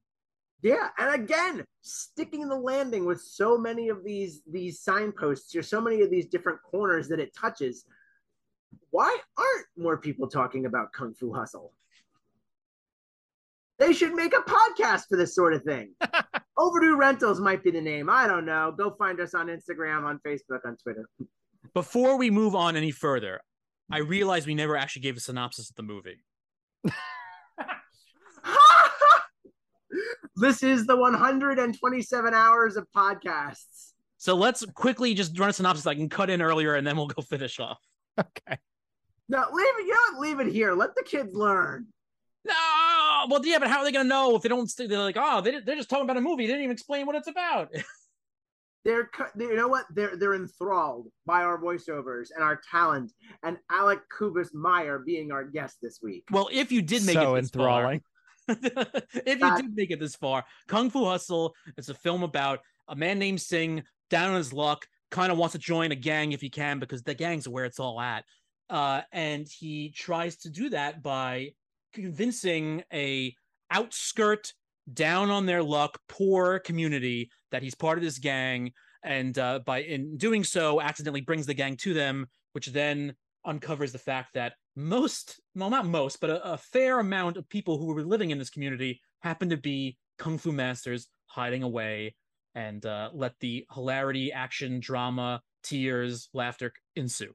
Yeah, and again, sticking the landing with so many of these these signposts or so many of these different corners that it touches. Why aren't more people talking about Kung Fu Hustle? They should make a podcast for this sort of thing. Overdue Rentals might be the name. I don't know. Go find us on Instagram, on Facebook, on Twitter. Before we move on any further i mm-hmm. realize we never actually gave a synopsis of the movie this is the 127 hours of podcasts. so let's quickly just run a synopsis i can cut in earlier and then we'll go finish off Okay. No, leave it. You know what? Leave it here. Let the kids learn. no well yeah but how are they gonna know if they don't they're like oh they, they're just talking about a movie they didn't even explain what it's about they're they- you know what they're they're enthralled by our voiceovers and our talent and Alec Kubas-Meyer being our guest this week. well if you did make so it this far, if you Uh, did make it this far, Kung Fu Hustle is a film about a man named Sing down on his luck, kind of wants to join a gang if he can because the gangs are where it's all at. Uh, and he tries to do that by convincing a outskirt, down on their luck, poor community that he's part of this gang, and uh, by in doing so, accidentally brings the gang to them, which then uncovers the fact that most, well, not most, but a, a fair amount of people who were living in this community happen to be kung fu masters hiding away and uh, let the hilarity, action, drama, tears, laughter ensue.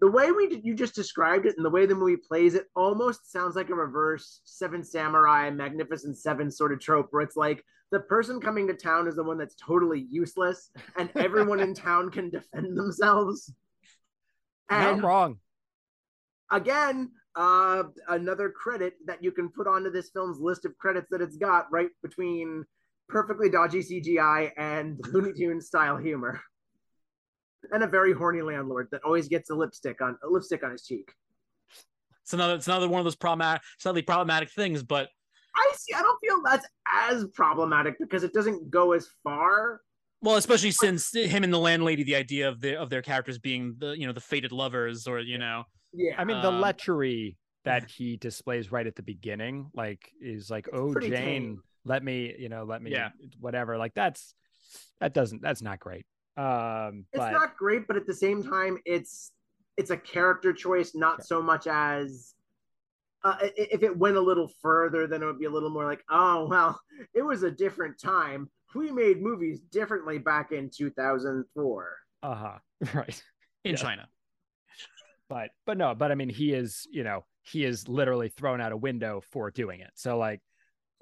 The way we you just described it and the way the movie plays it almost sounds like a reverse Seven Samurai, Magnificent Seven sort of trope, where it's like the person coming to town is the one that's totally useless, and everyone in town can defend themselves. And Not wrong. Again, uh, another credit that you can put onto this film's list of credits that it's got right between perfectly dodgy CGI and Looney Tunes style humor and a very horny landlord that always gets a lipstick on a lipstick on his cheek. It's another it's another one of those problematic slightly problematic things, but I see I don't feel that's as problematic because it doesn't go as far. Well, especially since him and the landlady, the idea of the of their characters being the you know the fated lovers, or you know, yeah. I mean the um, lechery that he displays right at the beginning, like is like, oh Jane, tame. let me, you know, let me, yeah. whatever. Like that's that doesn't that's not great. Um, it's but... not great, but at the same time, it's it's a character choice, not so much as uh, if it went a little further, then it would be a little more like, oh well, it was a different time. We made movies differently back in 2004. Uh huh. Right. In yeah. China. But but no, but I mean, he is you know he is literally thrown out a window for doing it. So like,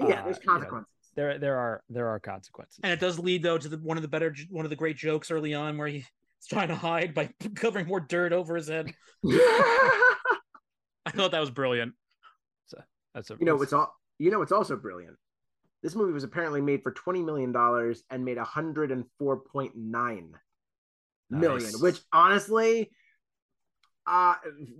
yeah, uh, there's consequences. You know, there there are there are consequences. And it does lead though to the, one of the better one of the great jokes early on where he's trying to hide by covering more dirt over his head. I thought that was brilliant. That's a you know it's all you know it's also brilliant. This movie was apparently made for twenty million dollars and made hundred and four point nine nice. million, which honestly, uh,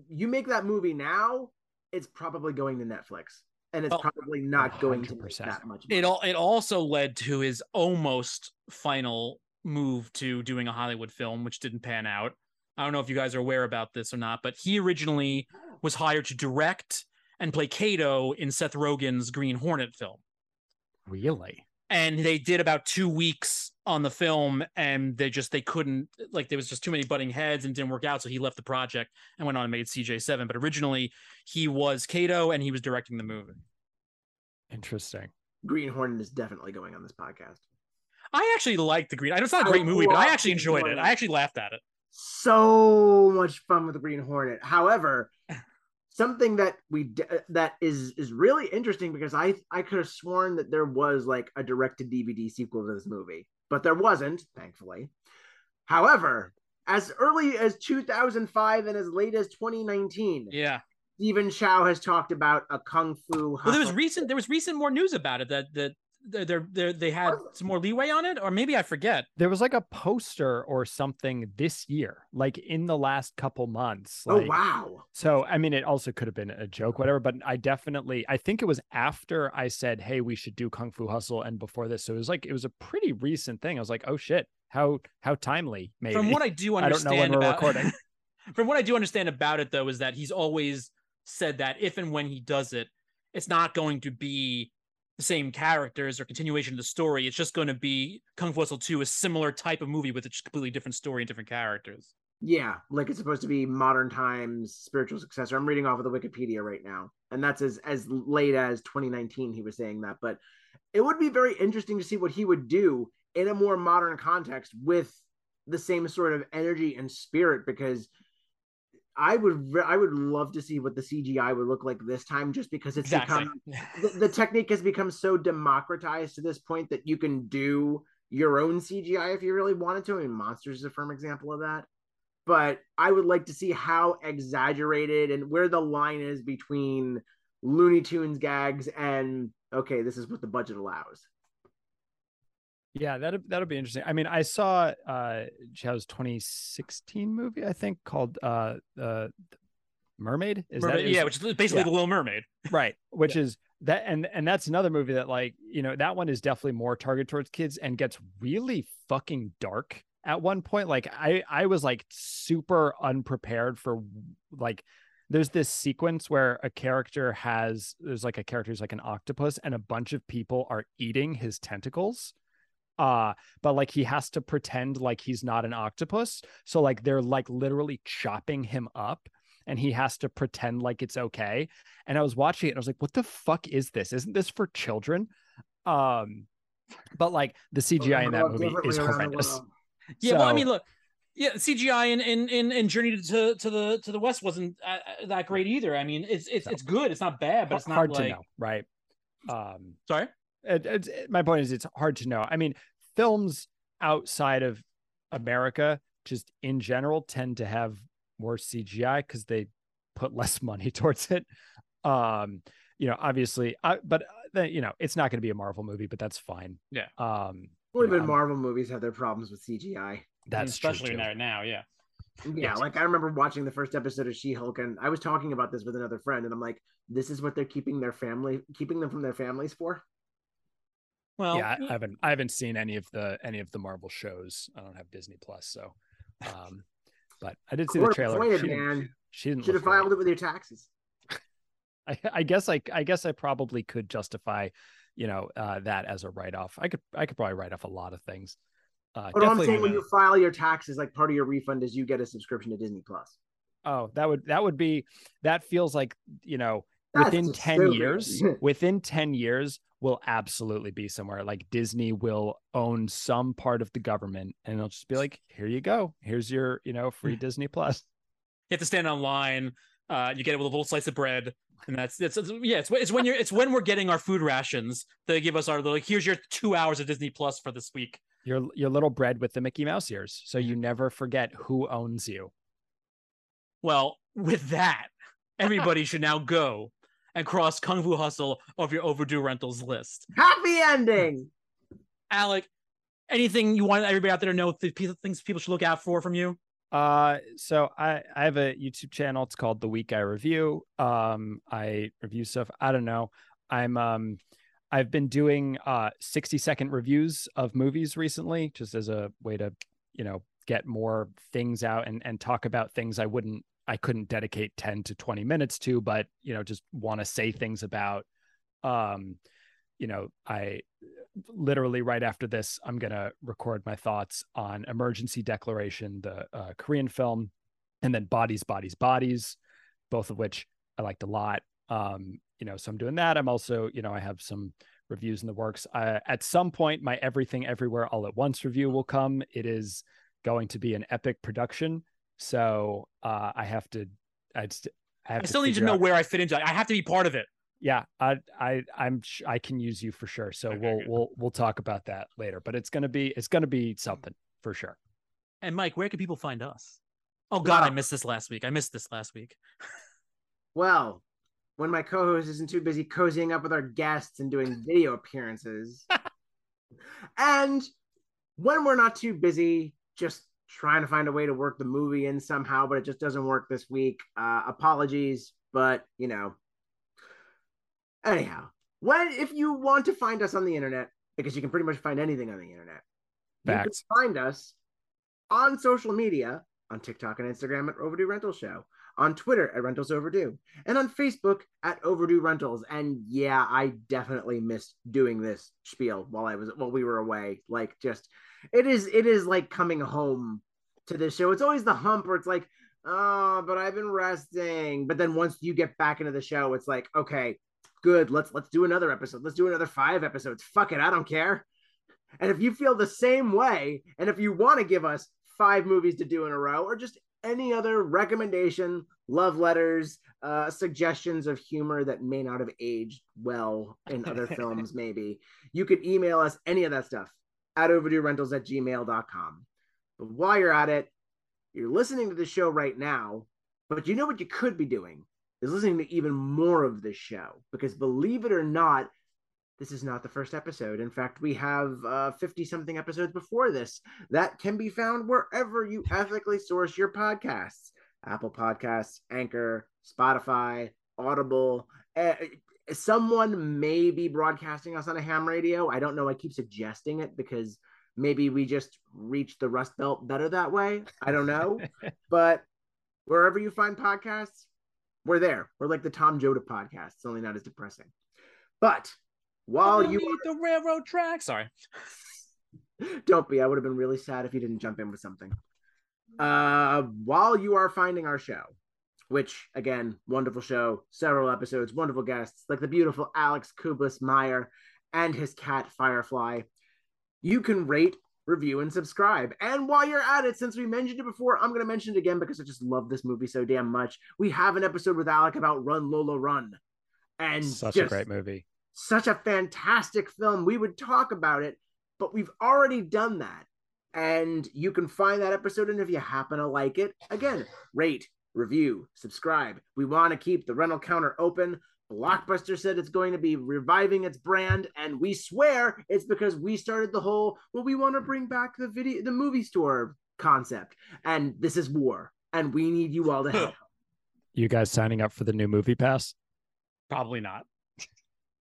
you make that movie now, it's probably going to Netflix and it's oh, probably not 100%. going to make that much. Money. It all it also led to his almost final move to doing a Hollywood film, which didn't pan out. I don't know if you guys are aware about this or not, but he originally was hired to direct and play Kato in Seth Rogen's Green Hornet film. Really? And they did about two weeks on the film, and they just they couldn't like there was just too many butting heads and didn't work out. So he left the project and went on and made CJ7. But originally he was Kato and he was directing the movie. Interesting. Green Hornet is definitely going on this podcast. I actually like the Green. I know it's not a great movie, but I actually enjoyed it. I actually laughed at it. So much fun with the Green Hornet. However, something that we uh, that is is really interesting because I I could have sworn that there was like a direct to DVD sequel to this movie, but there wasn't, thankfully. However, as early as 2005 and as late as 2019, yeah, Stephen Chow has talked about a kung fu. Well, there was recent there was recent more news about it that that they they're, they had some more leeway on it, or maybe I forget. There was like a poster or something this year, like in the last couple months. Oh, like, oh wow! So I mean, it also could have been a joke, whatever. But I definitely, I think it was after I said, "Hey, we should do Kung Fu Hustle," and before this, so it was like it was a pretty recent thing. I was like, "Oh shit, how how timely." Maybe from what I do understand, I don't know when about, we're recording. from what I do understand about it, though, is that he's always said that if and when he does it, it's not going to be the same characters or continuation of the story. It's just going to be Kung Fu Hustle 2, a similar type of movie with a completely different story and different characters. Yeah, like it's supposed to be modern times spiritual successor. I'm reading off of the Wikipedia right now, and that's as as late as 2019. He was saying that, but it would be very interesting to see what he would do in a more modern context with the same sort of energy and spirit because I would I would love to see what the CGI would look like this time, just because it's exactly. become the, the, technique has become so democratized to this point that you can do your own CGI if you really wanted to. I mean, Monsters is a firm example of that. But I would like to see how exaggerated and where the line is between Looney Tunes gags and okay, this is what the budget allows. Yeah, that'll that'll be interesting. I mean, I saw uh Chow's 2016 movie, I think, called uh uh Mermaid. Is Mermaid, that is, yeah, which is basically yeah. the Little Mermaid, right? Which yeah. is that, and and that's another movie that like you know that one is definitely more targeted towards kids and gets really fucking dark at one point. Like I I was like super unprepared for like there's this sequence where a character has there's like a character who's like an octopus and a bunch of people are eating his tentacles uh but like he has to pretend like he's not an octopus so like they're like literally chopping him up and he has to pretend like it's okay and i was watching it and i was like what the fuck is this isn't this for children um but like the CGI in that movie is horrendous. world. Yeah, well, I mean, look, yeah, CGI in in in, in Journey to, to the to the West wasn't uh, uh, that great either. I mean, it's it's So- it's good. It's not bad, but it's not hard like to know, right? Um, sorry. It, it's my point is it's hard to know. I mean, films outside of America, just in general, tend to have more CGI because they put less money towards it. Um, you know, obviously, I, but uh, you know, it's not going to be a Marvel movie, but that's fine. Yeah. Um, Well, you know, even I'm- Marvel movies have their problems with CGI. that's especially true too. now. Now, yeah. Yeah, Yes. like I remember watching the first episode of She-Hulk, and I was talking about this with another friend, and I'm like, "This is what they're keeping their family, keeping them from their families for." Well, yeah, I, I haven't I haven't seen any of the any of the Marvel shows. I don't have Disney Plus, so. Um, but I did see the trailer. appointed, She didn't, man. she didn't Should have look great. filed it with your taxes. I, I guess I I guess I probably could justify, you know, uh, that as a write off. I could I could probably write off a lot of things. Uh, But I'm definitely saying, when you file your taxes, like part of your refund is you get a subscription to Disney Plus. oh that would that would be that feels like you know That's within 10 stupid. years within 10 years will absolutely be somewhere like disney will own some part of the government and it'll just be like here you go here's your you know free disney plus you have to stand online. Uh, you get it with a little slice of bread, and that's it's, it's yeah. It's, it's when you're it's when we're getting our food rations. They give us our little. here's your two hours of Disney Plus for this week. your your little bread with the mickey mouse ears so you never forget who owns you Well, with that, everybody should now go and cross Kung Fu Hustle off your overdue rentals list. Happy ending. Alec, anything you want everybody out there to know? th- pe- Things people should look out for from you. Uh, so I I have a YouTube channel. It's called The Week I Review. Um, I review stuff. I don't know. I'm um, I've been doing uh 60 second reviews of movies recently, just as a way to you know get more things out and and talk about things I wouldn't I couldn't dedicate 10 to 20 minutes to, but you know just want to say things about. Um, you know, I literally right after this, I'm going to record my thoughts on Emergency Declaration, the uh, Korean film, and then Bodies, Bodies, Bodies, both of which I liked a lot. Um, you know, so I'm doing that. I'm also, you know, I have some reviews in the works. Uh, at some point, my Everything Everywhere All at Once review will come. It is going to be an epic production. So uh, I have to, I, just, I have I still need to know out- where I fit into. it. I have to be part of it. yeah i i i'm sh- i can use you for sure so Okay, we'll good. we'll we'll talk about that later but it's gonna be it's gonna be something for sure And Mike, where can people find us? Oh God, I missed this last week. I missed this last week. Well, when my co-host isn't too busy cozying up with our guests and doing video appearances, and when we're not too busy just trying to find a way to work the movie in somehow, but it just doesn't work this week. Uh, apologies, but you know. Anyhow, when if you want to find us on the internet, because you can pretty much find anything on the internet, Facts. you can find us on social media on TikTok and Instagram at Overdue Rental Show, on Twitter at Rentals Overdue, and on Facebook at Overdue Rentals. And yeah, I definitely missed doing this spiel while I was while we were away. Like just it is it is like coming home to this show. It's always the hump where it's like, oh, but I've been resting. But then once you get back into the show, it's like, okay, good. Let's let's do another episode. Let's do another five episodes. Fuck it, I don't care. And if you feel the same way, and if you want to give us five movies to do in a row, or just any other recommendation, love letters, uh, suggestions of humor that may not have aged well in other films, maybe, you could email us any of that stuff at overdue rentals at gmail.com. But while you're at it, you're listening to the show right now, but you know what you could be doing is listening to even more of this show because believe it or not, this is not the first episode. In fact, we have 50 something episodes before this that can be found wherever you ethically source your podcasts Apple Podcasts, Anchor, Spotify, Audible. Uh, someone may be broadcasting us on a ham radio. I don't know. I keep suggesting it because maybe we just reach the Rust Belt better that way. I don't know. but wherever you find podcasts, we're there. We're like the Tom Joad podcast, only not as depressing. But while you Underneath the railroad track. Sorry. don't be, I would have been really sad if you didn't jump in with something. Uh, while you are finding our show, which again, wonderful show, several episodes, wonderful guests, like the beautiful Alex Kubas-Meyer and his cat Firefly. you can rate, review, and subscribe. And while you're at it, since we mentioned it before, I'm going to mention it again because I just love this movie so damn much. We have an episode with Alec about Run Lola Run. And Such a great movie. Such a fantastic film. We would talk about it, but we've already done that. And you can find that episode. And if you happen to like it, again, rate, review, subscribe. We want to keep the rental counter open. Blockbuster said it's going to be reviving its brand, and we swear it's because we started the whole well, we want to bring back the video the movie store concept. And this is war, and we need you all to help. You guys signing up for the new MoviePass? Probably not.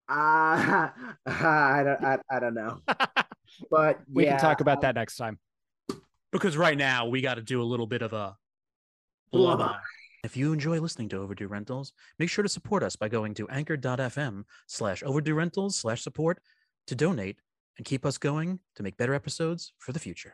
Uh, I don't I, I don't know. But We yeah, can talk about that next time. Because right now we got to do a little bit of a Blubber. Blubber. If you enjoy listening to Overdue Rentals, make sure to support us by going to anchor.fm slash overdue rentals slash support to donate and keep us going to make better episodes for the future.